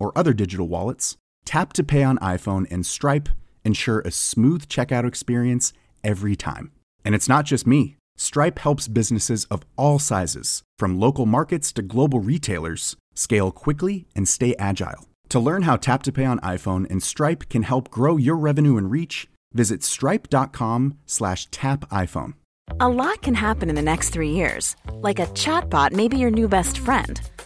or other digital wallets, Tap to Pay on iPhone and Stripe ensure a smooth checkout experience every time. And it's not just me. Stripe helps businesses of all sizes, from local markets to global retailers, scale quickly and stay agile. To learn how Tap to Pay on iPhone and Stripe can help grow your revenue and reach, visit stripe.com slash tap iPhone. A lot can happen in the next three years. Like a chatbot may be your new best friend.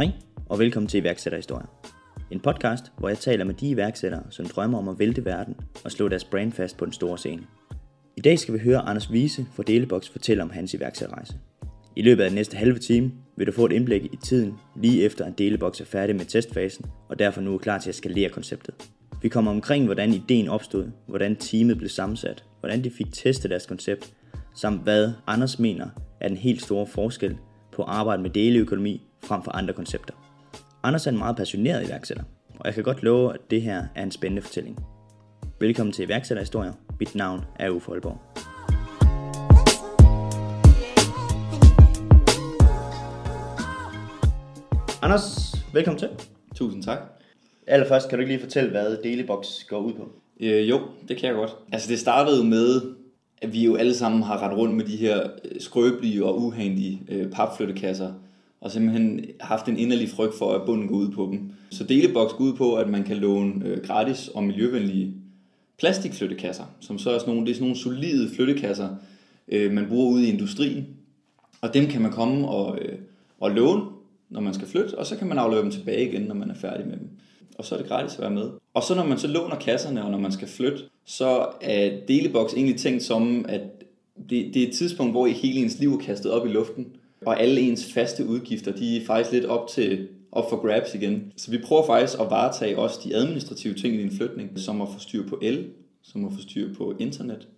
Hej, og velkommen til iværksætterhistorier. En podcast, hvor jeg taler med de iværksættere, som drømmer om at vælte verden og slå deres brand fast på den store scene. I dag skal vi høre Anders Wiese fra Delebox fortælle om hans iværksætterrejse. I løbet af den næste halve time vil du få et indblik i tiden, lige efter at Delebox er færdig med testfasen, og derfor nu er klar til at skalere konceptet. Vi kommer omkring, hvordan ideen opstod, hvordan teamet blev sammensat, hvordan de fik testet deres koncept, samt hvad Anders mener er den helt store forskel på at arbejde med deleøkonomi frem for andre koncepter. Anders er en meget passioneret iværksætter, og jeg kan godt love, at det her er en spændende fortælling. Velkommen til iværksætterhistorier. Mit navn er Uffe Holborg. Anders, velkommen til. Tusind tak. Allerførst kan du ikke lige fortælle, hvad Dailybox går ud på? Øh, jo, det kan jeg godt. Altså det startede med, at vi jo alle sammen har ret rundt med de her øh, skrøbelige og uhandige øh, papflyttekasser, og simpelthen haft en inderlig frygt for, at bunden går ud på dem. Så Delebox går ud på, at man kan låne øh, gratis og miljøvenlige plastikflyttekasser, som så er sådan nogle, det er sådan nogle solide flyttekasser, øh, man bruger ude i industrien. Og dem kan man komme og, øh, og låne, når man skal flytte, og så kan man aflevere dem tilbage igen, når man er færdig med dem. Og så er det gratis at være med. Og så når man så låner kasserne, og når man skal flytte, så er Delebox egentlig tænkt som, at det, det er et tidspunkt, hvor I hele ens liv er kastet op i luften, og alle ens faste udgifter, de er faktisk lidt op til op for grabs igen. Så vi prøver faktisk at varetage også de administrative ting i din flytning, som at få styr på el, som at få styr på internet.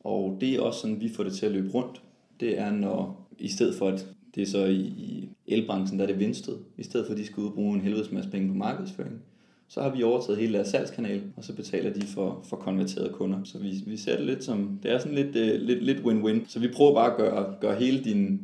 Og det er også sådan, vi får det til at løbe rundt. Det er, når i stedet for, at det er så i, i elbranchen, der er det Vinsted, i stedet for, at de skal ud og bruge en helvedes masse penge på markedsføring, så har vi overtaget hele deres salgskanal, og så betaler de for, for konverterede kunder. Så vi, vi ser det lidt som, det er sådan lidt, øh, lidt, lidt win-win. Så vi prøver bare at gøre, gøre hele din,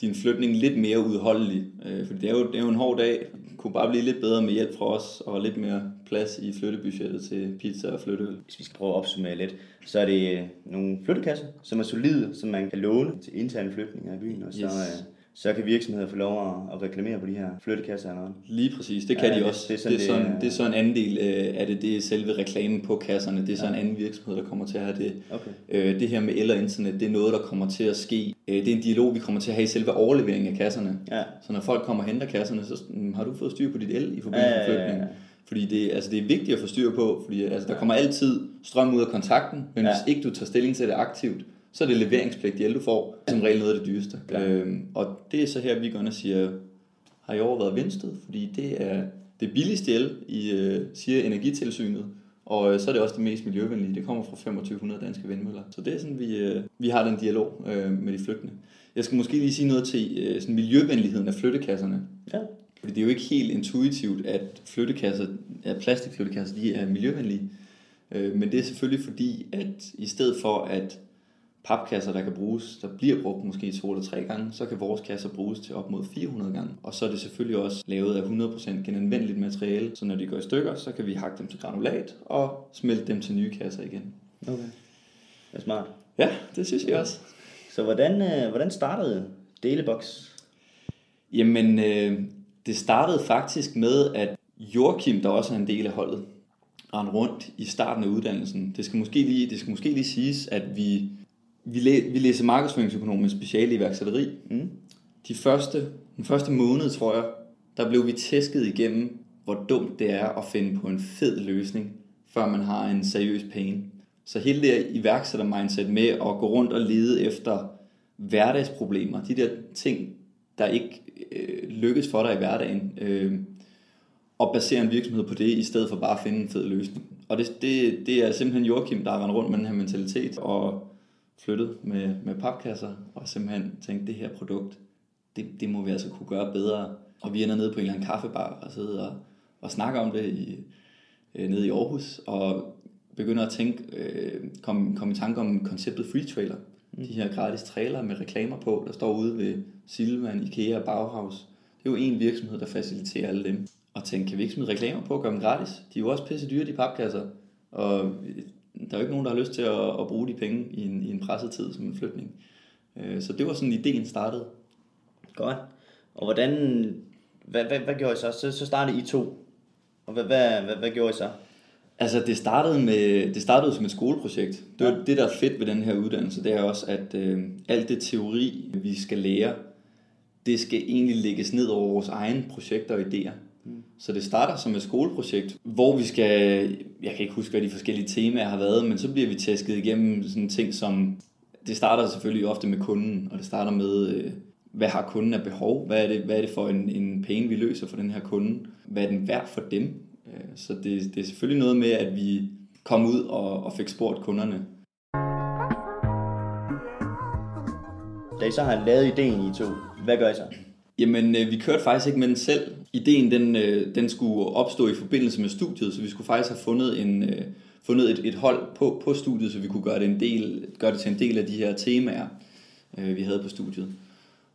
din flytning lidt mere udholdelig. Øh, fordi det er, jo, det er jo en hård dag. Det kunne bare blive lidt bedre med hjælp fra os, og lidt mere plads i flyttebudgettet til pizza og flytteøl. Hvis vi skal prøve at opsummere lidt, så er det nogle flyttekasser, som er solide, som man kan låne til interne flytninger i byen, og så, Yes. Så kan virksomheder få lov at, at reklamere på de her flyttekasser eller noget. Lige præcis, det kan Ja, de det- også. det Det er er, sådan, sådan, det det, er- det er så en anden del øh, af det, det er selve reklamen på kasserne. Det er så en anden virksomhed, der kommer til at have det. Okay. Øh, det her med el og internet, det er noget, der kommer til at ske. Øh, det er en dialog, vi kommer til at have i selve overleveringen af kasserne. Ja. Så når folk kommer og henter kasserne, så mm, har du fået styr på dit el i forbindelse Ja, med ja, ja, ja. flytning. Fordi det, altså det er vigtigt at få styr på, fordi altså, der kommer altid strøm ud af kontakten, men Ja. hvis ikke du tager stilling til det aktivt, så er det leveringspligt, el du får, som regel noget af det dyreste. Øhm, og det er så her, vi går ind og siger, har I overvejet Vinsted? Fordi det er det billigste el, i, øh, siger Energitilsynet, og øh, så er det også det mest miljøvenlige. Det kommer fra 2500 danske vindmøller. Så det er sådan, vi, øh, vi har den dialog øh, med de flyttende. Jeg skal måske lige sige noget til øh, sådan miljøvenligheden af flyttekasserne. Ja. Fordi det er jo ikke helt intuitivt, at flyttekasser, at plastikflyttekasser, de er miljøvenlige. Øh, Men det er selvfølgelig fordi, at i stedet for at papkasser, der kan bruges, der bliver brugt måske to eller tre gange, så kan vores kasser bruges til op mod 400 gange. Og så er det selvfølgelig også lavet af 100% genanvendeligt materiale, så når de går i stykker, så kan vi hakke dem til granulat og smelte dem til nye kasser igen. Okay. Det er smart. Ja, det synes jeg også. Så hvordan, øh, hvordan startede Delebox? Jamen, øh, det startede faktisk med, at Joachim, der også er en del af holdet, rundt i starten af uddannelsen. Det skal måske lige, det skal måske lige siges, at vi, vi, læ, vi læser markedsføringsøkonom med speciale iværksætteri. Mm. De første, den første måned, tror jeg, der blev vi tæsket igennem, hvor dumt det er at finde på en fed løsning, før man har en seriøs pain. Så hele det iværksætter-mindset med at gå rundt og lede efter hverdagsproblemer, de der ting, der ikke øh, lykkes for dig i hverdagen, øh, og basere en virksomhed på det, i stedet for bare at finde en fed løsning. Og det, det, det er simpelthen Joachim, der har rendt rundt med den her mentalitet, og flyttet med, med papkasser, og simpelthen tænkt, det her produkt, det, det må vi altså kunne gøre bedre. Og vi ender nede på en eller anden kaffebar og sidder og, og snakker om det i, øh, nede i Aarhus, og begynder at tænke, øh, komme kom i tanke om konceptet free trailer. Mm. De her gratis trailer med reklamer på, der står ude ved Silvan, Ikea og Bauhaus. Det er jo en virksomhed, der faciliterer alle dem. Og tænke, kan vi ikke smide reklamer på og gøre dem gratis? De er jo også pisse dyre, de papkasser. Og der er jo ikke nogen, der har lyst til at, at bruge de penge i en, i en presset tid som en flytning. Øh, så det var sådan, ideen startede. Godt. Og hvordan, hvad, hvad, hvad gjorde I så? Så, så startede I to. Og hvad, hvad, hvad, hvad gjorde I så? Altså det startede, med, det startede som et skoleprojekt. Det, var, ja. det der er fedt ved den her uddannelse, det er også, at øh, alt det teori, vi skal lære, det skal egentlig lægges ned over vores egne projekter og idéer. Så det starter som et skoleprojekt, hvor vi skal, jeg kan ikke huske, hvad de forskellige temaer har været, men så bliver vi tæsket igennem sådan ting som, det starter selvfølgelig ofte med kunden, og det starter med, øh, hvad har kunden af behov? Hvad er det, hvad er det for en, en pain, vi løser for den her kunde? Hvad er den værd for dem? Øh, så det, det er selvfølgelig noget med, at vi kom ud og, og fik spurgt kunderne. Da I så har lavet ideen i to, hvad gør I så? Jamen, øh, vi kørte faktisk ikke med den selv. Ideen den, øh, den skulle opstå i forbindelse med studiet, så vi skulle faktisk have fundet, en, øh, fundet et, et hold på, på studiet, så vi kunne gøre det, en del, gøre det til en del af de her temaer, øh, vi havde på studiet.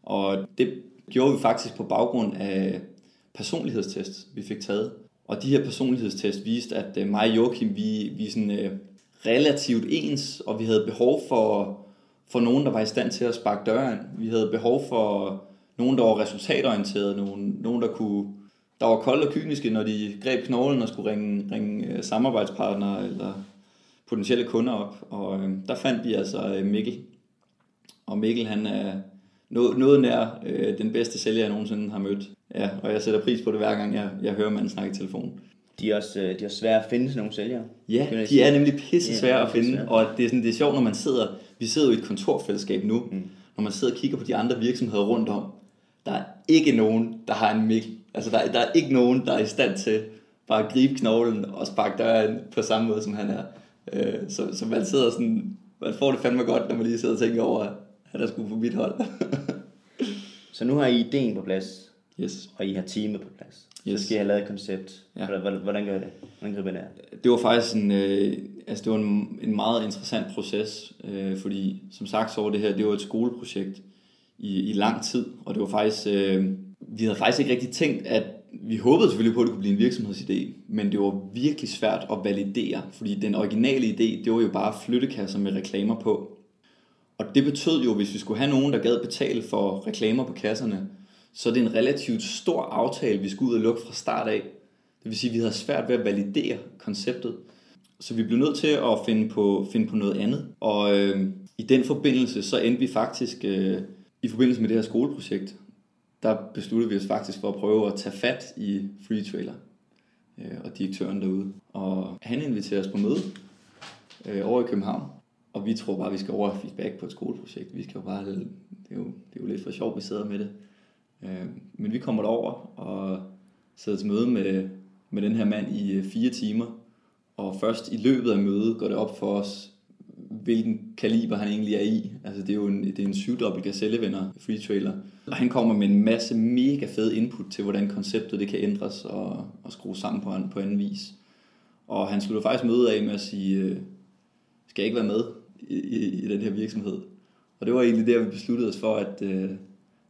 Og det gjorde vi faktisk på baggrund af personlighedstest, vi fik taget. Og de her personlighedstest viste, at øh, mig og Joachim, vi, vi er sådan, øh, relativt ens, og vi havde behov for, for nogen, der var i stand til at sparke døren. Vi havde behov for nogen, der var resultatorienterede, nogen, nogen der kunne der var kolde og kyniske, når de greb knoglen og skulle ringe, ringe uh, samarbejdspartnere eller potentielle kunder op. Og uh, der fandt vi altså uh, Mikkel. Og Mikkel, han er noget, noget nær uh, den bedste sælger, jeg nogensinde har mødt. Ja, og jeg sætter pris på det hver gang, jeg, jeg hører manden snakke i telefon. De er også øh, de er svære at finde sådan nogle sælgere. Ja, de er nemlig pisse svære ja, at finde, svære. og det er, sådan, det er sjovt, når man sidder, vi sidder jo i et kontorfællesskab nu, mm. når man sidder og kigger på de andre virksomheder rundt om, der er ikke nogen, der har en mikkel. Altså der, der er ikke nogen, der er i stand til bare at gribe knoglen og sparke døren på samme måde, som han er. Øh, så, så man sidder sådan, man får det fandme godt, når man lige sidder og tænker over, at der skulle på mit hold. så nu har I ideen på plads. Yes. Og I har teamet på plads. Yes. Så skal I have lavet et koncept. Ja. Hvordan, hvordan gør I det? Hvordan griber det Det var faktisk en, øh, altså det var en, en meget interessant proces, øh, fordi som sagt så var det her, det var et skoleprojekt i, i lang tid, og det var faktisk, øh, vi havde faktisk ikke rigtig tænkt, at vi håbede selvfølgelig på, at det kunne blive en virksomhedsidé, men det var virkelig svært at validere, fordi den originale idé, det var jo bare flyttekasser med reklamer på. Og det betød jo, hvis vi skulle have nogen, der gad betale for reklamer på kasserne, så er det en relativt stor aftale, vi skulle ud og lukke fra start af. Det vil sige, at vi havde svært ved at validere konceptet. Så vi blev nødt til at finde på, finde på noget andet. Og øh, i den forbindelse, så endte vi faktisk, øh, i forbindelse med det her skoleprojekt, der besluttede vi os faktisk for at prøve at tage fat i Free Trailer øh, og direktøren derude. Og han inviterer os på møde øh, over i København. Og vi tror bare, at vi skal over feedback på et skoleprojekt. Vi skal jo bare, det er jo, det er jo lidt for sjovt, vi sidder med det. Øh, men vi kommer derover og sidder til møde med, med den her mand i øh, fire timer. Og først i løbet af mødet går det op for os, hvilken kaliber han egentlig er i. Altså det er jo en, det er en syvdobbelt gazellevenner free trailer. Og han kommer med en masse mega fed input til, hvordan konceptet det kan ændres og, og skrues sammen på, en, på anden vis. Og han slutter faktisk møde af med at sige, øh, skal jeg ikke være med i, i, i den her virksomhed? Og det var egentlig der, vi besluttede os for, at, øh,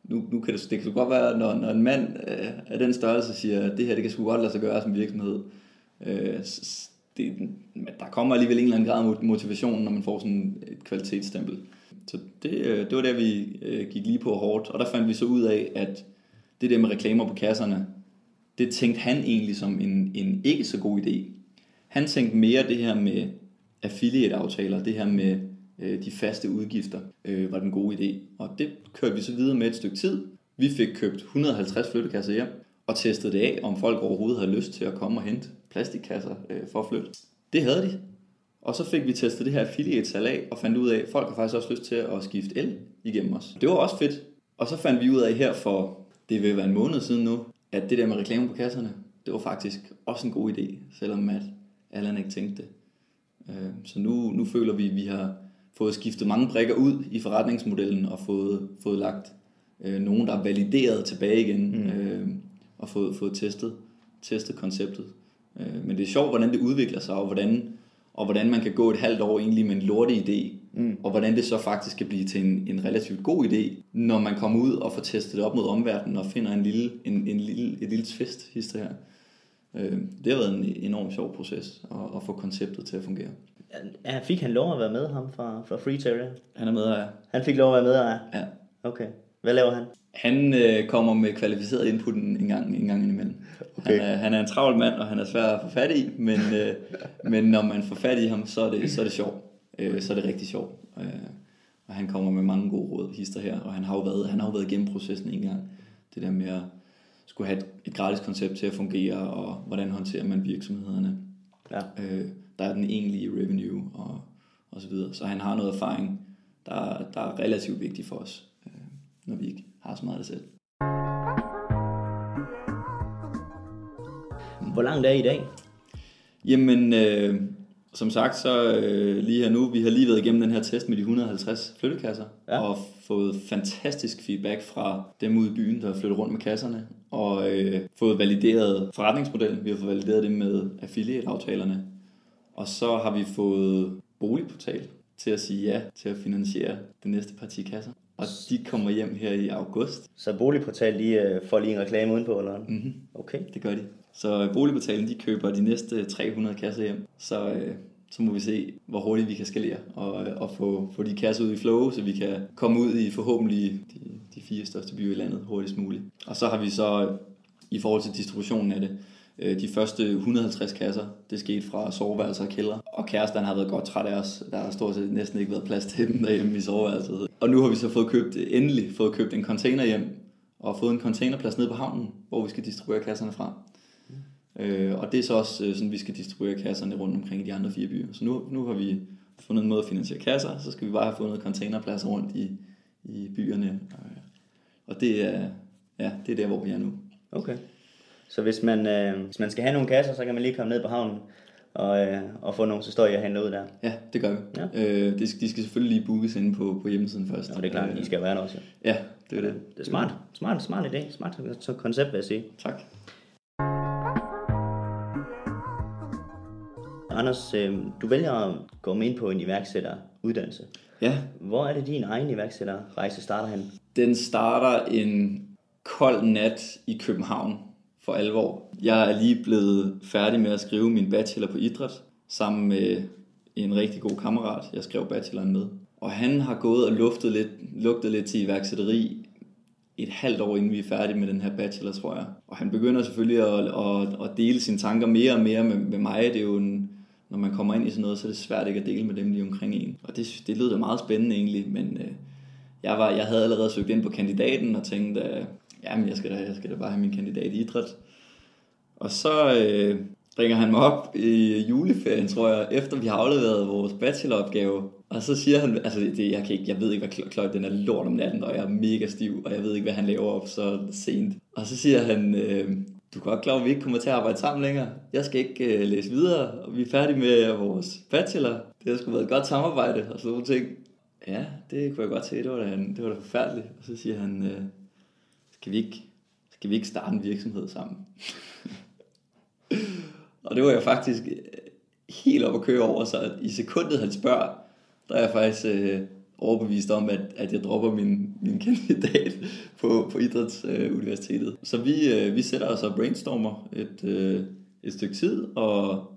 nu, nu kan det, det kan godt være, når, når en mand øh, af den størrelse siger, at det her det kan sgu godt lade sig gøre som virksomhed, øh, det, der kommer alligevel en eller anden grad af motivation, når man får sådan et kvalitetsstempel. Så det, øh, det var der, vi øh, gik lige på hårdt, og der fandt vi så ud af, at det der med reklamer på kasserne, det tænkte han egentlig som en, en ikke så god idé. Han tænkte mere det her med affiliate-aftaler, det her med øh, de faste udgifter, øh, var den gode idé. Og det kørte vi så videre med et stykke tid. Vi fik købt 150 flyttekasser hjem, og testede det af, om folk overhovedet havde lyst til at komme og hente plastikkasser øh, for at flytte. Det havde de. Og så fik vi testet det her affiliate-salg af, og fandt ud af, at folk har faktisk også lyst til at skifte el igennem os. Det var også fedt. Og så fandt vi ud af her for, det vil være en måned siden nu, at det der med reklame på kasserne, det var faktisk også en god idé, selvom at Allan ikke tænkte det. Øh, så nu, nu føler vi, at vi har fået skiftet mange brikker ud i forretningsmodellen og fået, fået lagt øh, nogen, der er valideret tilbage igen mm. øh, og fået, fået testet, testet konceptet. Øh, men det er sjovt, hvordan det udvikler sig, og hvordan, og hvordan man kan gå et halvt år egentlig med en lorte idé, mm. og hvordan det så faktisk kan blive til en, en relativt god idé, når man kommer ud og får testet det op mod omverdenen og finder en lille, en, en lille, et lille twist hister her. Øh, det har været en enormt sjov proces at, at få konceptet til at fungere. Ja, fik han lov at være med ham fra, fra Free Terrier? Han er med, ja. Han fik lov at være med, ja? Ja. Okay. Hvad laver han? Han øh, kommer med kvalificeret input en gang, en gang imellem. Okay. Han, er, han er en travl mand, og han er svær at få fat i, men, øh, men når man får fat i ham, så er det, så er det sjovt. Øh, så er det rigtig sjovt. Øh, og han kommer med mange gode råd, hister her, og han har jo været, han har jo været igennem processen en gang. Det der med at skulle have et, et gratis koncept til at fungere, og hvordan håndterer man virksomhederne. Ja. Øh, der er den egentlige revenue, og, og så videre. Så han har noget erfaring, der, der er relativt vigtigt for os, øh, når vi ikke har så meget af det selv. Hvor langt er I i dag? Jamen, øh, som sagt, så øh, lige her nu, vi har lige været igennem den her test med de 150 flyttekasser, ja. og fået fantastisk feedback fra dem ude i byen, der har flyttet rundt med kasserne, og øh, fået valideret forretningsmodellen. Vi har fået valideret det med affiliate-aftalerne. Og så har vi fået boligportal til at sige ja til at finansiere det næste parti kasser. Og de kommer hjem her i august. Så boligportal lige øh, får lige en reklame udenpå, eller? Mm-hmm. Okay. Det gør de. Så boligportalen, de køber de næste 300 kasser hjem. Så, øh, så må vi se, hvor hurtigt vi kan skalere og, øh, og få, få de kasser ud i flow, så vi kan komme ud i forhåbentlig de, de fire største byer i landet hurtigst muligt. Og så har vi så i forhold til distributionen af det, øh, Øh, de første 150 kasser, det skete fra soveværelser og kælder. Og kæresten har været godt træt af os. Der har stort set næsten ikke været plads til dem derhjemme i soveværelset. Og nu har vi så fået købt, endelig fået købt en container hjem, og fået en containerplads nede på havnen, hvor vi skal distribuere kasserne fra. Øh, og det er så også øh, sådan, vi skal distribuere kasserne rundt omkring i de andre fire byer. Så nu, nu har vi fundet en måde at finansiere kasser, så skal vi bare have fundet containerpladser rundt i, i byerne. Og øh, det er, ja, det er der, hvor vi er nu. Okay. Så hvis man, øh, hvis man skal have nogle kasser, så kan man lige komme ned på havnen og, øh, og få nogle historier handle ud der. Ja, det gør vi. Ja. Øh, de, de skal selvfølgelig lige bookes inde på, på hjemmesiden først. Ja, det er klart, øh, de skal være der også. Ja, ja det er det. Det er smart. Smart, smart idé. Smart koncept, vil jeg sige. Tak. Anders, øh, du vælger at gå med ind på en iværksætteruddannelse. Ja. Hvor er det din egen iværksætterrejse starter hen? Den starter en kold nat i København for alvor. Jeg er lige blevet færdig med at skrive min bachelor på idræt, sammen med en rigtig god kammerat, jeg skrev bacheloren med. Og han har gået og luftet lidt, lugtet lidt til iværksætteri et halvt år inden vi er færdige med den her bachelor, tror jeg. Og han begynder selvfølgelig at, at, at dele sine tanker mere og mere med, med mig. Det er jo en, når man kommer ind i sådan noget, så er det svært ikke at dele med dem lige omkring en. Og det, det lød da meget spændende egentlig, men øh, jeg, var, jeg havde allerede søgt ind på kandidaten og tænkte, at jamen jeg skal, da, jeg skal da bare have min kandidat i idræt. Og så øh, ringer han mig op i juleferien, tror jeg, efter vi har afleveret vores bacheloropgave. Og så siger han, altså det, jeg, kan ikke, jeg ved ikke, hvad klokken den er lort om natten, og jeg er mega stiv, og jeg ved ikke, hvad han laver op så sent. Og så siger han, øh, du er godt klar, at vi ikke kommer til at arbejde sammen længere. Jeg skal ikke øh, læse videre, og vi er færdige med vores bachelor. Det har sgu været et godt samarbejde, og sådan nogle ting. Ja, det kunne jeg godt se, det var da, det var da forfærdeligt. Og så siger han, øh, skal vi ikke, skal vi ikke starte en virksomhed sammen? og det var jeg faktisk øh, helt op at køre over, så i sekundet han spørger, der er jeg faktisk øh, overbevist om, at, at jeg dropper min, min kandidat på, på Idrætsuniversitetet. Øh, så vi, øh, vi sætter os og brainstormer et, øh, et stykke tid, og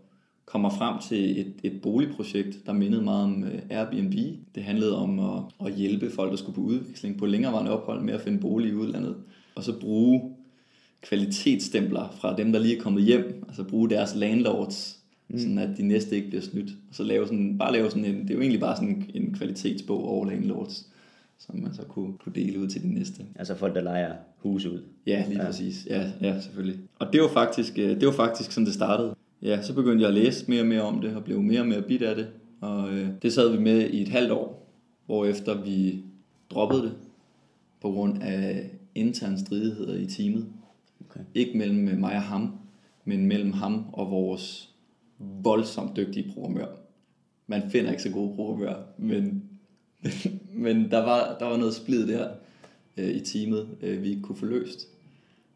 kommer frem til et, et boligprojekt, der mindede meget om øh, Airbnb. Det handlede om at, at hjælpe folk, der skulle på udveksling på længerevarende ophold med at finde bolig i udlandet og så bruge kvalitetsstempler fra dem, der lige er kommet hjem, altså bruge deres landlords, mm. sådan at de næste ikke bliver snydt. Og så lave sådan, bare lave sådan en, det er jo egentlig bare sådan en kvalitetsbog over landlords, som man så kunne, kunne dele ud til de næste. Altså folk, der leger hus ud. Ja, lige ja. præcis. Ja, ja, selvfølgelig. Og det var, faktisk, øh, det var faktisk sådan, det startede. Ja, så begyndte jeg at læse mere og mere om det, og blev mere og mere bit af det. Og øh, det sad vi med i et halvt år, hvor efter vi droppede det, på grund af interne stridigheder i teamet. Okay. Ikke mellem mig og ham, men mellem ham og vores voldsomt dygtige programmør. Man finder ikke så gode programmør, men, men, men der, var, der var noget splid der øh, i teamet, øh, vi ikke kunne få løst.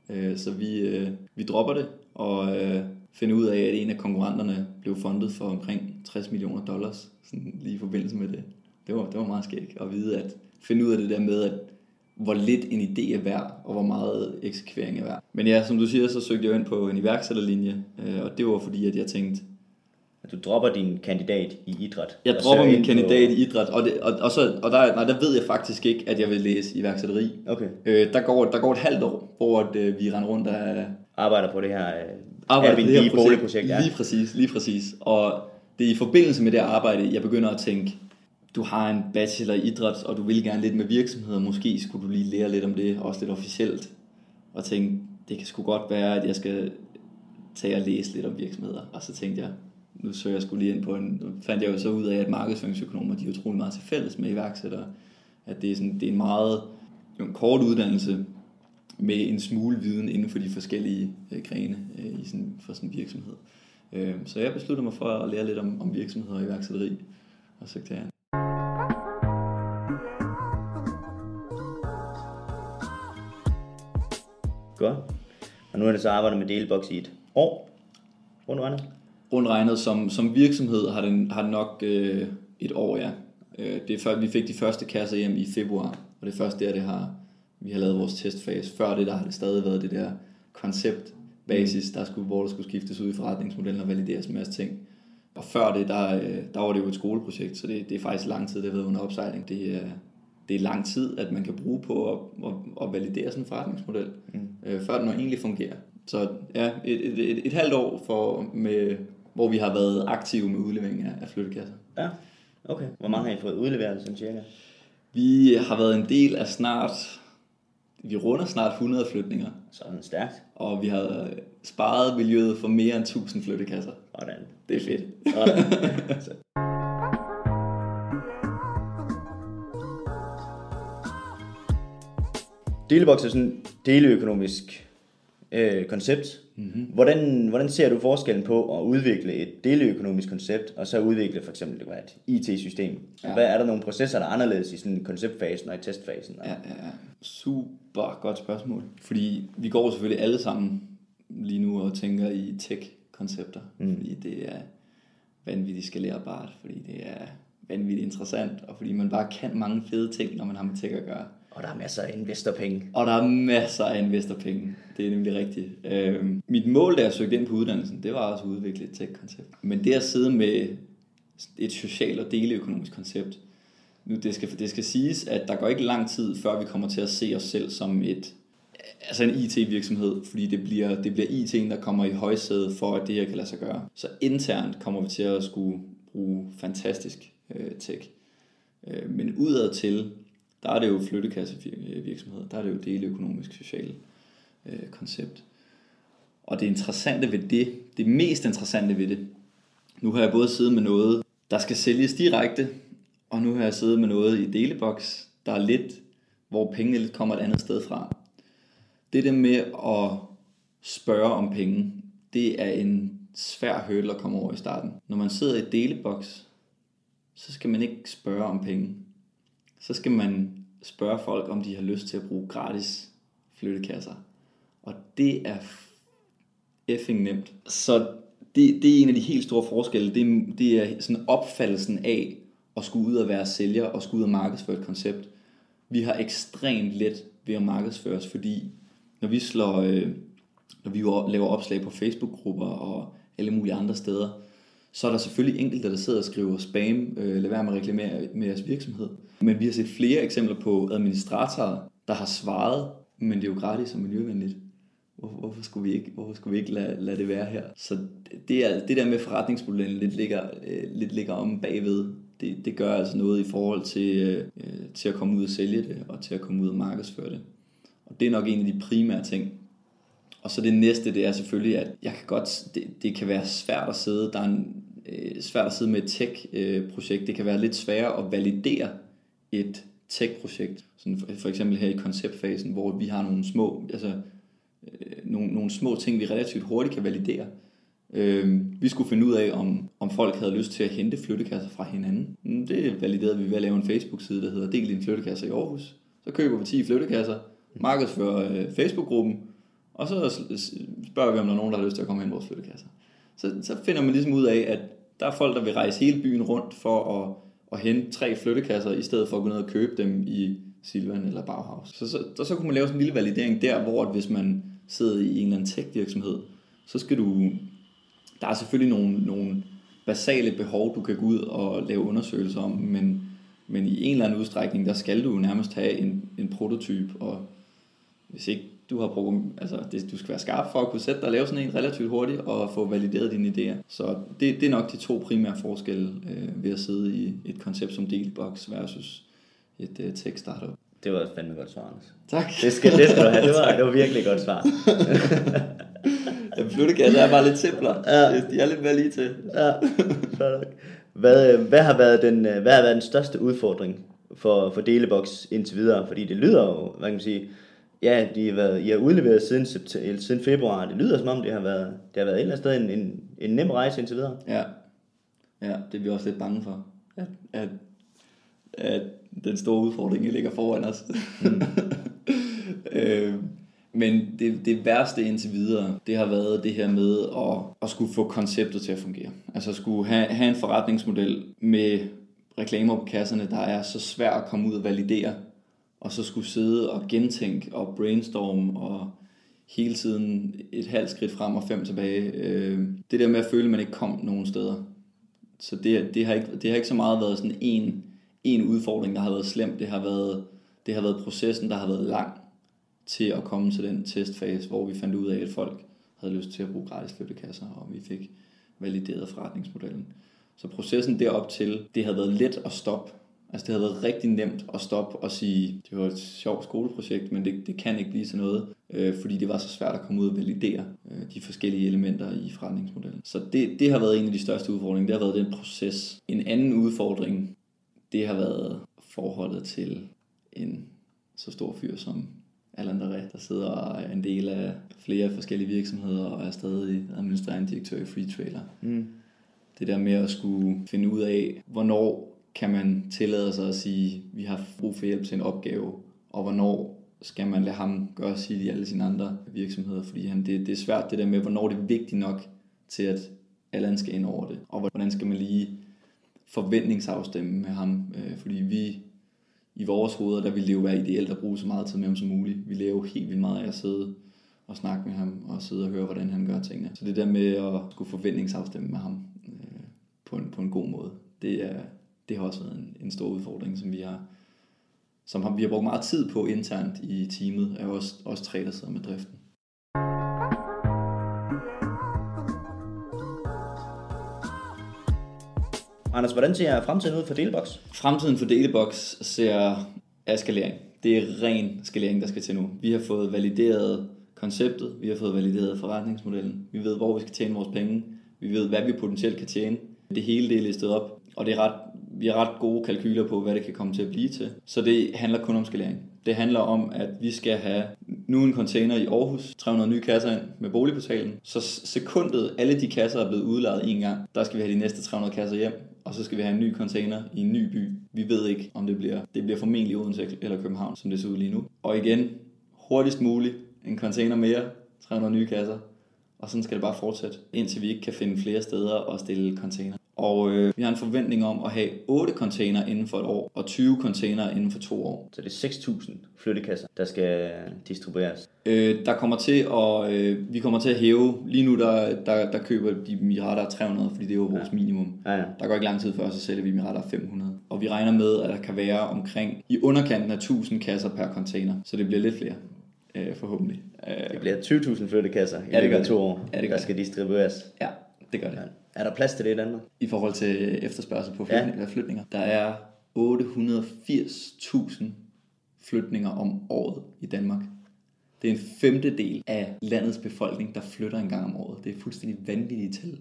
Øh, så vi, øh, vi dropper det og øh, finder ud af, at en af konkurrenterne blev fundet for omkring 60 millioner dollars, sådan lige i forbindelse med det. Det var, det var meget skægt at vide, at finde ud af det der med, at hvor lidt en idé er værd, og hvor meget eksekvering er værd. Men ja, som du siger, så søgte jeg ind på en iværksætterlinje, øh, og det var fordi, at jeg tænkte, at du dropper din kandidat i idræt. Jeg dropper min kandidat på... i idræt, og, det, og, og, så, og der, nej, der ved jeg faktisk ikke, at jeg vil læse iværksætteri. Okay. Øh, der, går, der går et halvt år, hvor at, øh, vi render rundt og arbejder på det her øh, arbejder på det her boligprojekt. Ja. Lige præcis, lige præcis. Og det er i forbindelse med det arbejde, jeg begynder at tænke, du har en bachelor i idræt, og du vil gerne lidt med virksomheder, måske skulle du lige lære lidt om det, også lidt officielt. Og tænke, det kan sgu godt være, at jeg skal tage og læse lidt om virksomheder. Og så tænkte jeg, nu søger jeg skulle lige ind på en, nu fandt jeg jo så ud af, at markedsføringsøkonomer, de er utrolig meget til fælles med iværksættere. At det er, sådan, det er en meget en kort uddannelse med en smule viden inden for de forskellige øh, grene øh, i sådan, for sådan en virksomhed. Øh, så jeg besluttede mig for at lære lidt om, om virksomheder og iværksætteri, og så jeg Godt. Og nu er det så arbejdet med Delebox i et år, rundt regnet? Rundt regnet som, som virksomhed har den, har den nok øh, et år, ja. Øh, det er før, vi fik de første kasser hjem i februar, og det er først der, det har, vi har lavet vores testfase. Før det, der har det stadig været det der koncept basis, der skulle, hvor der skulle skiftes ud i forretningsmodellen og valideres en masse ting. Og før det, der, øh, der var det jo et skoleprojekt, så det, det er faktisk lang tid, det har været under opsejling. Det det er lang tid, at man kan bruge på at, at, at validere sådan en forretningsmodel, mm. øh, før den egentlig fungerer. Så ja, et, et, et, et halvt år, for, med, hvor vi har været aktive med udlevering af, af flyttekasser. Ja, okay. Hvor mange har I fået udleveret sådan cirka? Vi har været en del af snart, vi runder snart 100 flytninger. Sådan stærkt. Og vi har sparet miljøet for mere end 1000 flyttekasser. Sådan. Det er fedt. Sådan. Delebox er sådan et deleøkonomisk øh, koncept. Mm-hmm. Hvordan, hvordan ser du forskellen på at udvikle et deleøkonomisk koncept, og så udvikle for eksempel et IT-system? Ja. Hvad er der nogle processer, der er anderledes i sådan konceptfasen og i testfasen? Ja, ja, ja. Super godt spørgsmål. Fordi vi går selvfølgelig alle sammen lige nu og tænker i tech-koncepter. Mm. Fordi det er vanvittigt skalerbart, fordi det er vanvittigt interessant, og fordi man bare kan mange fede ting, når man har med tech at gøre. Og der er masser af investorpenge. Og der er masser af investorpenge. Det er nemlig rigtigt. Øh, mit mål, da jeg søgte ind på uddannelsen, det var også at udvikle et tech-koncept. Men det at sidde med et socialt og deleøkonomisk koncept, nu det skal, det skal siges, at der går ikke lang tid, før vi kommer til at se os selv som et altså en IT-virksomhed, fordi det bliver, det bliver IT'en, der kommer i højsædet for, at det her kan lade sig gøre. Så internt kommer vi til at skulle bruge fantastisk øh, tech. Øh, men udad til, der er det jo flyttekassevirksomheder, der er det jo deleøkonomisk socialt øh, koncept. Og det interessante ved det, det mest interessante ved det, nu har jeg både siddet med noget, der skal sælges direkte, og nu har jeg siddet med noget i deleboks, der er lidt, hvor pengene lidt kommer et andet sted fra. Det der med at spørge om penge, det er en svær hurdle at komme over i starten. Når man sidder i deleboks, så skal man ikke spørge om penge så skal man spørge folk, om de har lyst til at bruge gratis flyttekasser. Og det er effing nemt. Så det, det er en af de helt store forskelle. Det, det er sådan opfattelsen af at skulle ud og være sælger og skulle ud og markedsføre et koncept. Vi har ekstremt let ved at markedsføre os, fordi når vi slår, øh, når vi laver opslag på Facebook-grupper og alle mulige andre steder, så er der selvfølgelig enkelte, der sidder og skriver spam, øh, lad være med at reklamere med jeres virksomhed. Men vi har set flere eksempler på administratorer, der har svaret men det er jo gratis og miljøvenligt. Hvorfor, hvorfor skulle vi ikke, hvorfor skulle vi ikke lade, lade det være her? Så det, er, det der med forretningsmodellen lidt ligger, øh, lidt ligger om bagved, det, det gør altså noget i forhold til, øh, øh, til at komme ud og sælge det, og til at komme ud og markedsføre det. Og det er nok en af de primære ting. Og så det næste, det er selvfølgelig, at jeg kan godt, det, det kan være svært at sidde, der er en, øh, svært at sidde med et tech-projekt. Det kan være lidt sværere at validere et tech-projekt. Sådan for, for eksempel her i konceptfasen, hvor vi har nogle små, altså, øh, nogle, nogle små ting, vi relativt hurtigt kan validere. Øh, vi skulle finde ud af, om, om folk havde lyst til at hente flyttekasser fra hinanden. Mm, det validerede vi ved at lave en Facebook-side, der hedder Del din flyttekasse i Aarhus. Så køber vi 10 flyttekasser, markedsfører øh, Facebook-gruppen, og så spørger vi, om der er nogen, der har lyst til at komme ind i vores flyttekasser. Så, så finder man ligesom ud af, at der er folk, der vil rejse hele byen rundt for at, at hente tre flyttekasser, i stedet for at gå ned og købe dem i Silvan eller Bauhaus. Så, så, så, så kunne man lave sådan en lille validering der, hvor at hvis man sidder i en eller anden tech-virksomhed, så skal du... Der er selvfølgelig nogle, nogle basale behov, du kan gå ud og lave undersøgelser om, men, men i en eller anden udstrækning, der skal du nærmest have en, en prototyp, og hvis ikke du har program, altså det, du skal være skarp for at kunne sætte dig og lave sådan en relativt hurtigt og få valideret dine idéer. Så det, det er nok de to primære forskelle øh, ved at sidde i et koncept som Delbox versus et øh, tech startup. Det var et fandme godt svar, Anders. Tak. Det skal, det skal du have. Det var, det var virkelig godt svar. ja, flyttekasser er bare lidt simplere. Ja. De er lidt mere lige til. Ja, hvad, øh, hvad, har været den, øh, hvad har været den største udfordring for, for Delebox indtil videre? Fordi det lyder jo, hvad kan man sige, Ja, de har været, I har udleveret siden, siden februar. Det lyder som om, det har været, det har været et eller andet sted en, en, en nem rejse indtil videre. Ja. ja, det er vi også lidt bange for. At, at, at den store udfordring ligger foran os. Mm. øh, men det, det værste indtil videre, det har været det her med at, at skulle få konceptet til at fungere. Altså skulle have, have en forretningsmodel med reklamer på kasserne, der er så svært at komme ud og validere og så skulle sidde og gentænke og brainstorme og hele tiden et halvt skridt frem og fem tilbage. Øh, det der med at føle, at man ikke kom nogen steder. Så det, det, har, ikke, det har ikke så meget været sådan en, en udfordring, der har været slem. Det har været, det har været processen, der har været lang til at komme til den testfase, hvor vi fandt ud af, at folk havde lyst til at bruge gratis flyttekasser, og vi fik valideret forretningsmodellen. Så processen derop til, det har været let at stoppe Altså det havde været rigtig nemt at stoppe og sige, det var et sjovt skoleprojekt, men det, det kan ikke blive til noget, øh, fordi det var så svært at komme ud og validere øh, de forskellige elementer i forretningsmodellen. Så det, det har været en af de største udfordringer, det har været den proces. En anden udfordring, det har været forholdet til en så stor fyr som Alan Dare, der sidder og er en del af flere forskellige virksomheder og er stadig administrerende direktør i Free Trailer. Mm. Det der med at skulle finde ud af, hvornår kan man tillade sig at sige, at vi har brug for hjælp til en opgave, og hvornår skal man lade ham gøre sig i alle sine andre virksomheder, fordi han, det, det er svært det der med, hvornår det er vigtigt nok til, at alle skal ind over det, og hvordan skal man lige forventningsafstemme med ham, øh, fordi vi i vores hoveder, der ville det jo være ideelt at bruge så meget tid med ham som muligt. Vi laver jo helt vildt meget af at sidde og snakke med ham, og sidde og høre, hvordan han gør tingene. Så det der med at skulle forventningsafstemme med ham øh, på, en, på en god måde, det er, det har også været en, en stor udfordring, som vi har, som har, vi har brugt meget tid på internt i teamet, er også, også tre, der sidder med driften. Anders, hvordan ser fremtiden ud for Delebox? Fremtiden for Delebox ser af skalering. Det er ren skalering, der skal til nu. Vi har fået valideret konceptet, vi har fået valideret forretningsmodellen, vi ved, hvor vi skal tjene vores penge, vi ved, hvad vi potentielt kan tjene. Det hele det er listet op, og det er ret vi har ret gode kalkyler på, hvad det kan komme til at blive til. Så det handler kun om skalering. Det handler om, at vi skal have nu en container i Aarhus, 300 nye kasser ind med boligportalen. Så sekundet alle de kasser er blevet udlejet en gang, der skal vi have de næste 300 kasser hjem, og så skal vi have en ny container i en ny by. Vi ved ikke, om det bliver, det bliver formentlig Odense eller København, som det ser ud lige nu. Og igen, hurtigst muligt, en container mere, 300 nye kasser, og sådan skal det bare fortsætte, indtil vi ikke kan finde flere steder at stille container. Og øh, vi har en forventning om at have 8 container inden for et år, og 20 container inden for to år. Så det er 6.000 flyttekasser, der skal distribueres? Øh, der kommer til at, øh, vi kommer til at hæve, lige nu der, der, der køber de Mirata 300, fordi det er jo vores ja. minimum. Ja, ja. Der går ikke lang tid før, så sælger vi Mirata 500. Og vi regner med, at der kan være omkring i underkanten af 1000 kasser per container, så det bliver lidt flere. øh, forhåbentlig. Øh, Det bliver 20.000 flyttekasser i Ja, det gør to år, Ja, det gør der skal distribueres. ja, det gør det. Ja. Er der plads til det i Danmark? I forhold til efterspørgsel på Ja. flytning, ja. flytninger. Der er 880.000 flytninger om året i Danmark. Det er en femtedel af landets befolkning, der flytter en gang om året. Det er fuldstændig vanvittige tal.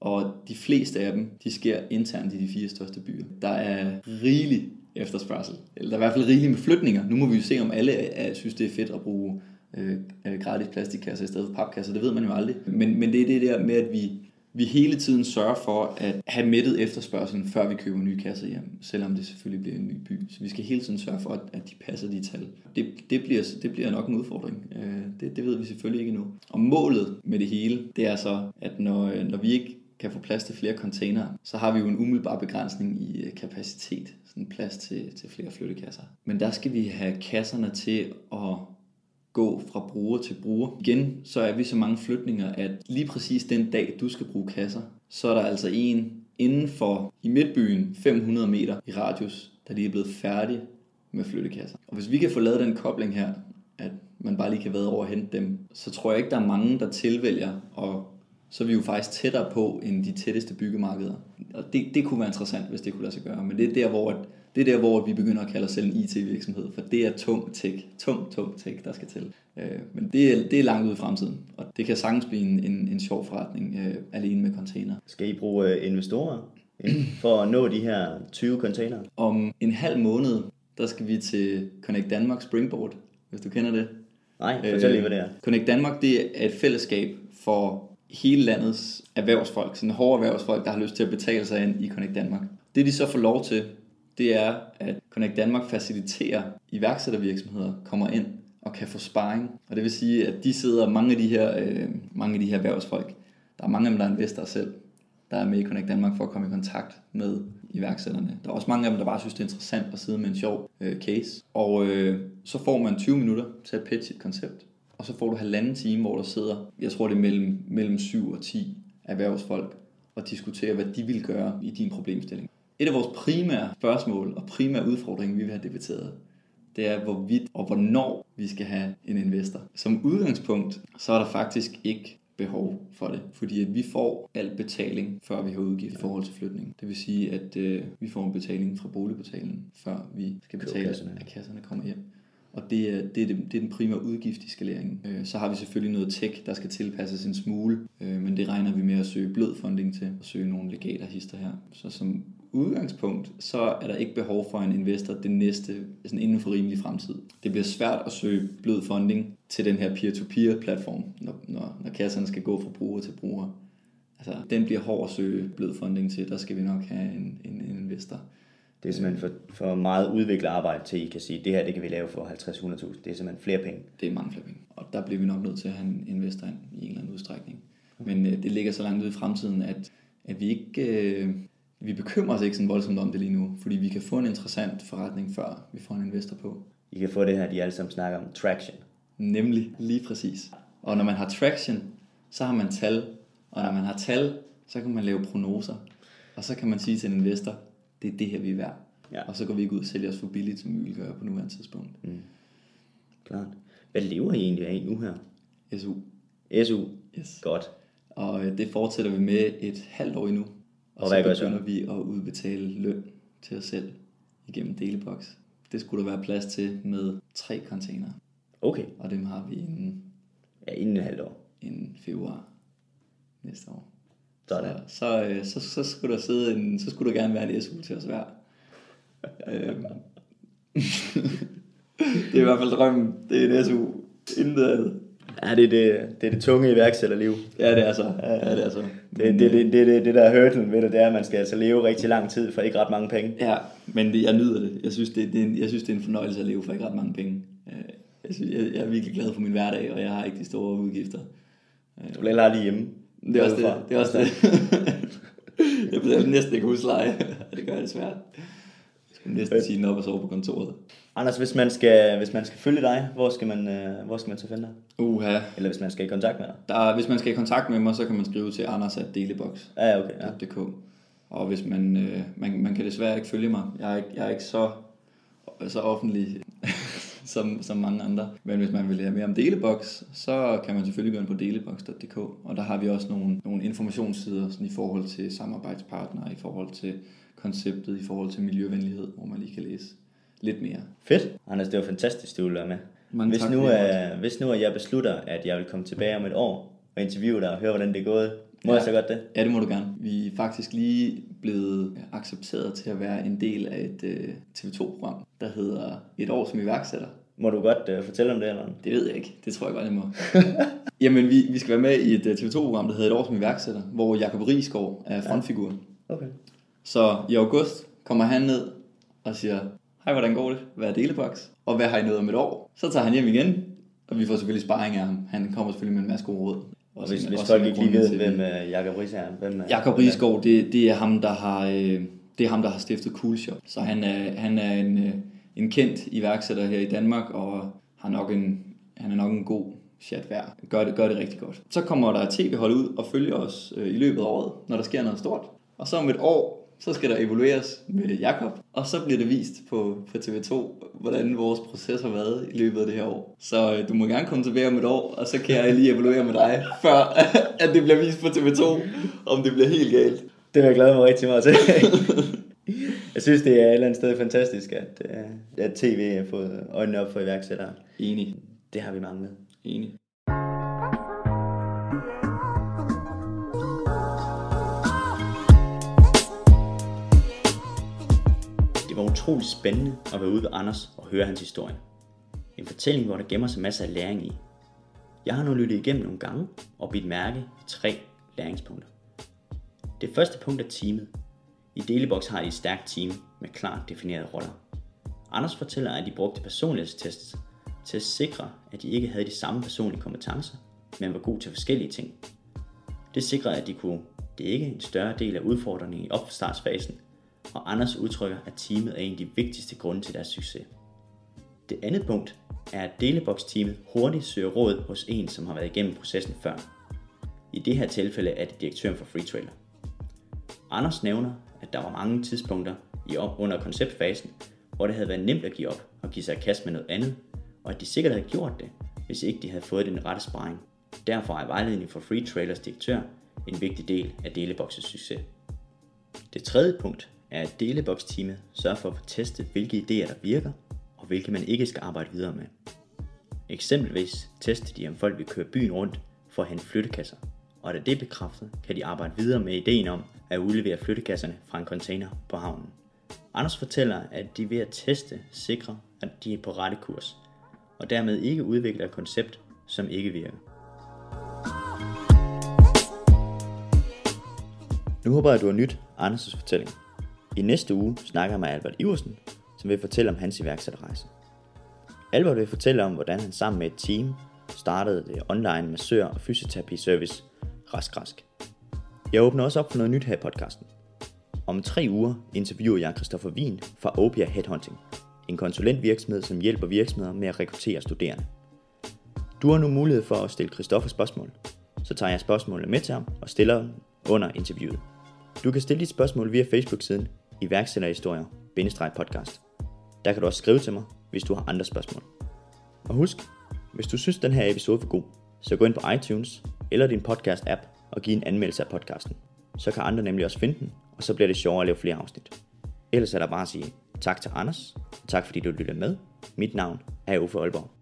Og de fleste af dem, de sker internt i de fire største byer. Der er rigelig efterspørgsel. Eller der er i hvert fald rigeligt med flytninger. Nu må vi jo se, om alle er, synes, det er fedt at bruge øh, øh, gratis plastikkasser i stedet for papkasser. Det ved man jo aldrig. Men, men det er det der med, at vi, vi hele tiden sørger for at have mættet efterspørgselen, før vi køber nye kasser hjem. Selvom det selvfølgelig bliver en ny by. Så vi skal hele tiden sørge for, at, at de passer de tal. Det, det, bliver, det bliver nok en udfordring. Øh, det, det ved vi selvfølgelig ikke endnu. Og målet med det hele, det er så, at når, øh, når vi ikke kan få plads til flere containere, så har vi jo en umiddelbar begrænsning i øh, kapacitet, sådan plads til, til flere flyttekasser. Men der skal vi have kasserne til at gå fra bruger til bruger. Igen, så er vi så mange flytninger, at lige præcis den dag, du skal bruge kasser, så er der altså en inden for i midtbyen 500 meter i radius, der lige er blevet færdig med flyttekasser. Og hvis vi kan få lavet den kobling her, at man bare lige kan være over og hente dem, så tror jeg ikke, der er mange, der tilvælger, og så er vi jo faktisk tættere på end de tætteste byggemarkeder. Og det, det kunne være interessant, hvis det kunne lade sig gøre. Men det er der, hvor, at- det er der, hvor vi begynder at kalde os selv en IT-virksomhed, for det er tung tech, tung, tung tech, der skal til. Øh, Men det er, det er langt ude i fremtiden, og det kan sagtens blive en, en, en sjov forretning øh, alene med container. Skal I bruge øh, investorer for at nå de her 20 containere? Om en halv måned, der skal vi til Connect Danmark Springboard, hvis du kender det. Nej, fortæl lige, hvad det er. Connect Danmark, det er et fællesskab for hele landets erhvervsfolk, sådan hårde erhvervsfolk, der har lyst til at betale sig ind i Connect Danmark. Det de så får lov til, det er, at Connect Danmark faciliterer iværksættervirksomheder kommer ind og kan få sparring. Og det vil sige, at de sidder, mange af de her, øh, mange af de her erhvervsfolk, der er mange af dem, der er investorer selv, der er med i Connect Danmark for at komme i kontakt med iværksætterne. Der er også mange af dem, der bare synes, det er interessant at sidde med en sjov øh, case. Og øh, så får man 20 minutter til at pitche et koncept. Og så får du halvanden time, hvor der sidder, jeg tror det er mellem, mellem 7 og 10 erhvervsfolk, og diskuterer, hvad de vil gøre i din problemstilling. Et af vores primære spørgsmål og primære udfordringer, vi vil have debatteret, det er, hvorvidt og hvornår vi skal have en investor. Som udgangspunkt, så er der faktisk ikke behov for det, fordi at vi får al betaling, før vi har udgift i forhold til flytning. Det vil sige, at øh, vi får en betaling fra boligbetalingen, før vi skal betale, kasserne. at kasserne kommer hjem. Og det er, det, er, det, det er den primære udgift i skaleringen. Øh, så har vi selvfølgelig noget tech, der skal tilpasses en smule, øh, men det regner vi med at søge blød funding til, og søge nogle legater hister her. Så som udgangspunkt, så er der ikke behov for en investor det næste, sådan inden for rimelig fremtid. Det bliver svært at søge blød funding til den her peer-to-peer platform, når, når, når kasserne skal gå fra bruger til bruger. Altså, den bliver hård at søge blød funding til, der skal vi nok have en, en, en investor. Det er simpelthen for, for meget udviklet arbejde til, I kan sige, det her det kan vi lave for 50-100.000. Det er simpelthen flere penge. Det er mange flere penge. Og der bliver vi nok nødt til at have en investor ind i en eller anden udstrækning. Men øh, det ligger så langt ude i fremtiden, at, at vi ikke... Øh, vi bekymrer os ikke sådan voldsomt om det lige nu, fordi vi kan få en interessant forretning, før vi får en investor på. I kan få det her, de alle sammen snakker om, traction. Nemlig lige præcis. Og når man har traction, så har man tal. Og når man har tal, så kan man lave prognoser. Og så kan man sige til en investor, det er det her, vi er værd. Ja. Og så går vi ikke ud og sælger os for billigt, som vi vil gøre på nuværende tidspunkt. Klart. Hvad lever I egentlig af nu her? SU. SU. Yes. Godt. Og øh, det fortsætter vi med et halvt år endnu. Og, så hvad gør så? begynder vi at udbetale løn til os selv igennem Delebox. Det skulle der være plads til med tre container. Okay. Og dem har vi inden, Ja, inden et halvt år. inden februar næste år. Sådan. Så, så, øh, så, så, skulle der sidde en, så skulle der gerne være en SU til os hver. øhm. det er i hvert fald drømmen. Det er en SU. Intet andet. Ja, det er det, det, er det tunge iværksætterliv. Ja, det er så. Ja, det er så. Det, det, det, det, det, det der er hurdlen ved det, det er, at man skal altså leve rigtig lang tid for ikke ret mange penge. Ja, men det, jeg nyder det. Jeg synes det, det er en, jeg synes, det er en fornøjelse at leve for ikke ret mange penge. Øh, Jeg, synes, jeg, jeg er virkelig glad for min hverdag, og jeg har ikke de store udgifter. Du vil hellere lige hjemme. Det er også det. Det er også det. jeg betaler næsten ikke husleje. det gør det svært. Jeg skulle næsten sige den op og sove på kontoret. Anders, hvis man skal, hvis man skal følge dig, hvor skal man, øh, hvor skal man så finde dig? Uha. Eller hvis man skal i kontakt med dig? Der, er- hvis man skal i kontakt med mig, så kan man skrive til anders.delebox. Ja, okay. Ja. Og hvis man, øh, man, man kan desværre ikke følge mig. Jeg er ikke, jeg er ikke så, så offentlig, som, som mange andre. Men hvis man vil lære mere om Delebox, så kan man selvfølgelig gå ind på delebox.dk, og der har vi også nogle, nogle informationssider sådan i forhold til samarbejdspartnere, i forhold til konceptet, i forhold til miljøvenlighed, hvor man lige kan læse lidt mere. Fedt. Anders, det var fantastisk, du ville være med. Mange hvis, tak, nu, er, hvis nu at jeg beslutter, at jeg vil komme tilbage om et år og interviewe dig og høre, hvordan det er gået, må ja. jeg så godt det? Ja, det må du gerne. Vi er faktisk lige blevet accepteret til at være en del af et uh, TV2-program, der hedder Et år som iværksætter. Må du godt uh, fortælle om det, eller? Det ved jeg ikke. Det tror jeg godt, jeg må. Jamen, vi, vi skal være med i et uh, TV2-program, der hedder Et år som iværksætter, hvor Jakob Riesgaard er frontfigur. Okay. Så i august kommer han ned og siger, hej, hvordan går det? Hvad er deleboks? Og hvad har I nået om et år? Så tager han hjem igen, og vi får selvfølgelig sparring af ham. Han kommer selvfølgelig med en masse gode råd. Og hvis, hvis folk ikke lige ved, hvem uh, Jacob Ries er, hvem er... Jakob Riesgaard, det, det er ham, der har, øh, det er ham, der har stiftet Coolshop. Så han er, han er en, øh, en kendt iværksætter her i Danmark, og har nok en, han er nok en god chat værd. Gør det, gør det rigtig godt. Så kommer der tv-hold ud og følger os øh, i løbet af året, når der sker noget stort. Og så om et år, så skal der evalueres med Jakob, og så bliver det vist på, på TV2, hvordan vores proces har været i løbet af det her år. Så øh, du må gerne komme tilbage om et år, og så kan jeg lige evaluere med dig, før at det bliver vist på TV2, om det bliver helt galt. Det vil jeg glæde mig rigtig meget til. jeg synes, det er et eller andet sted fantastisk, at, uh, at tv har fået øjnene op for iværksættere. Enig. Det har vi manglet. Enig. Utrolig spændende at være ude ved Anders og høre hans historie. En fortælling, hvor der gemmer sig masser af læring i. Jeg har nu lyttet igennem nogle gange og bidt mærke i tre læringspunkter. Det første punkt er teamet. I Delebox har de et stærkt team med klart definerede roller. Anders fortæller, at de brugte personlighedstests til at sikre, at de ikke havde de samme personlige kompetencer, men var gode til forskellige ting. Det sikrede, at de kunne dække en større del af udfordringen i opstartsfasen, og Anders udtrykker, at teamet er en af de vigtigste grunde til deres succes. Det andet punkt er, at Delebox-teamet hurtigt søger råd hos en, som har været igennem processen før. I det her tilfælde er det direktøren for FreeTrailer. Anders nævner, at der var mange tidspunkter i op under konceptfasen, hvor det havde været nemt at give op og give sig i kast med noget andet, og at de sikkert havde gjort det, hvis ikke de havde fået den rette sparring. Derfor er vejledning for Free Trailers direktør en vigtig del af Delebox's succes. Det tredje punkt er, at Delebox-teamet sørger for at få testet, hvilke idéer der virker, og hvilke man ikke skal arbejde videre med. Eksempelvis tester de, om folk vil køre byen rundt for at hente flyttekasser, og da det er bekræftet, kan de arbejde videre med ideen om at udlevere flyttekasserne fra en container på havnen. Anders fortæller, at de ved at teste sikrer, at de er på rette kurs, og dermed ikke udvikler et koncept, som ikke virker. Nu håber jeg, at du har nyt Anders' fortælling. I næste uge snakker jeg med Albert Iversen, som vil fortælle om hans iværksætterrejse. Albert vil fortælle om, hvordan han sammen med et team startede det online massør- og fysioterapi-service Rask Rask. Jeg åbner også op for noget nyt her i podcasten. Om tre uger interviewer jeg Christoffer Wien fra Opia Headhunting, en konsulentvirksomhed, som hjælper virksomheder med at rekruttere studerende. Du har nu mulighed for at stille Christoffer spørgsmål. Så tager jeg spørgsmålene med til ham og stiller dem under interviewet. Du kan stille dit spørgsmål via Facebook-siden iværksætterhistorier-podcast. Der kan du også skrive til mig, hvis du har andre spørgsmål. Og husk, hvis du synes, den her episode var god, så gå ind på iTunes eller din podcast-app og giv en anmeldelse af podcasten. Så kan andre nemlig også finde den, og så bliver det sjovere at lave flere afsnit. Ellers er der bare at sige tak til Anders, og tak fordi du lyttede med. Mit navn er Uffe Aalborg.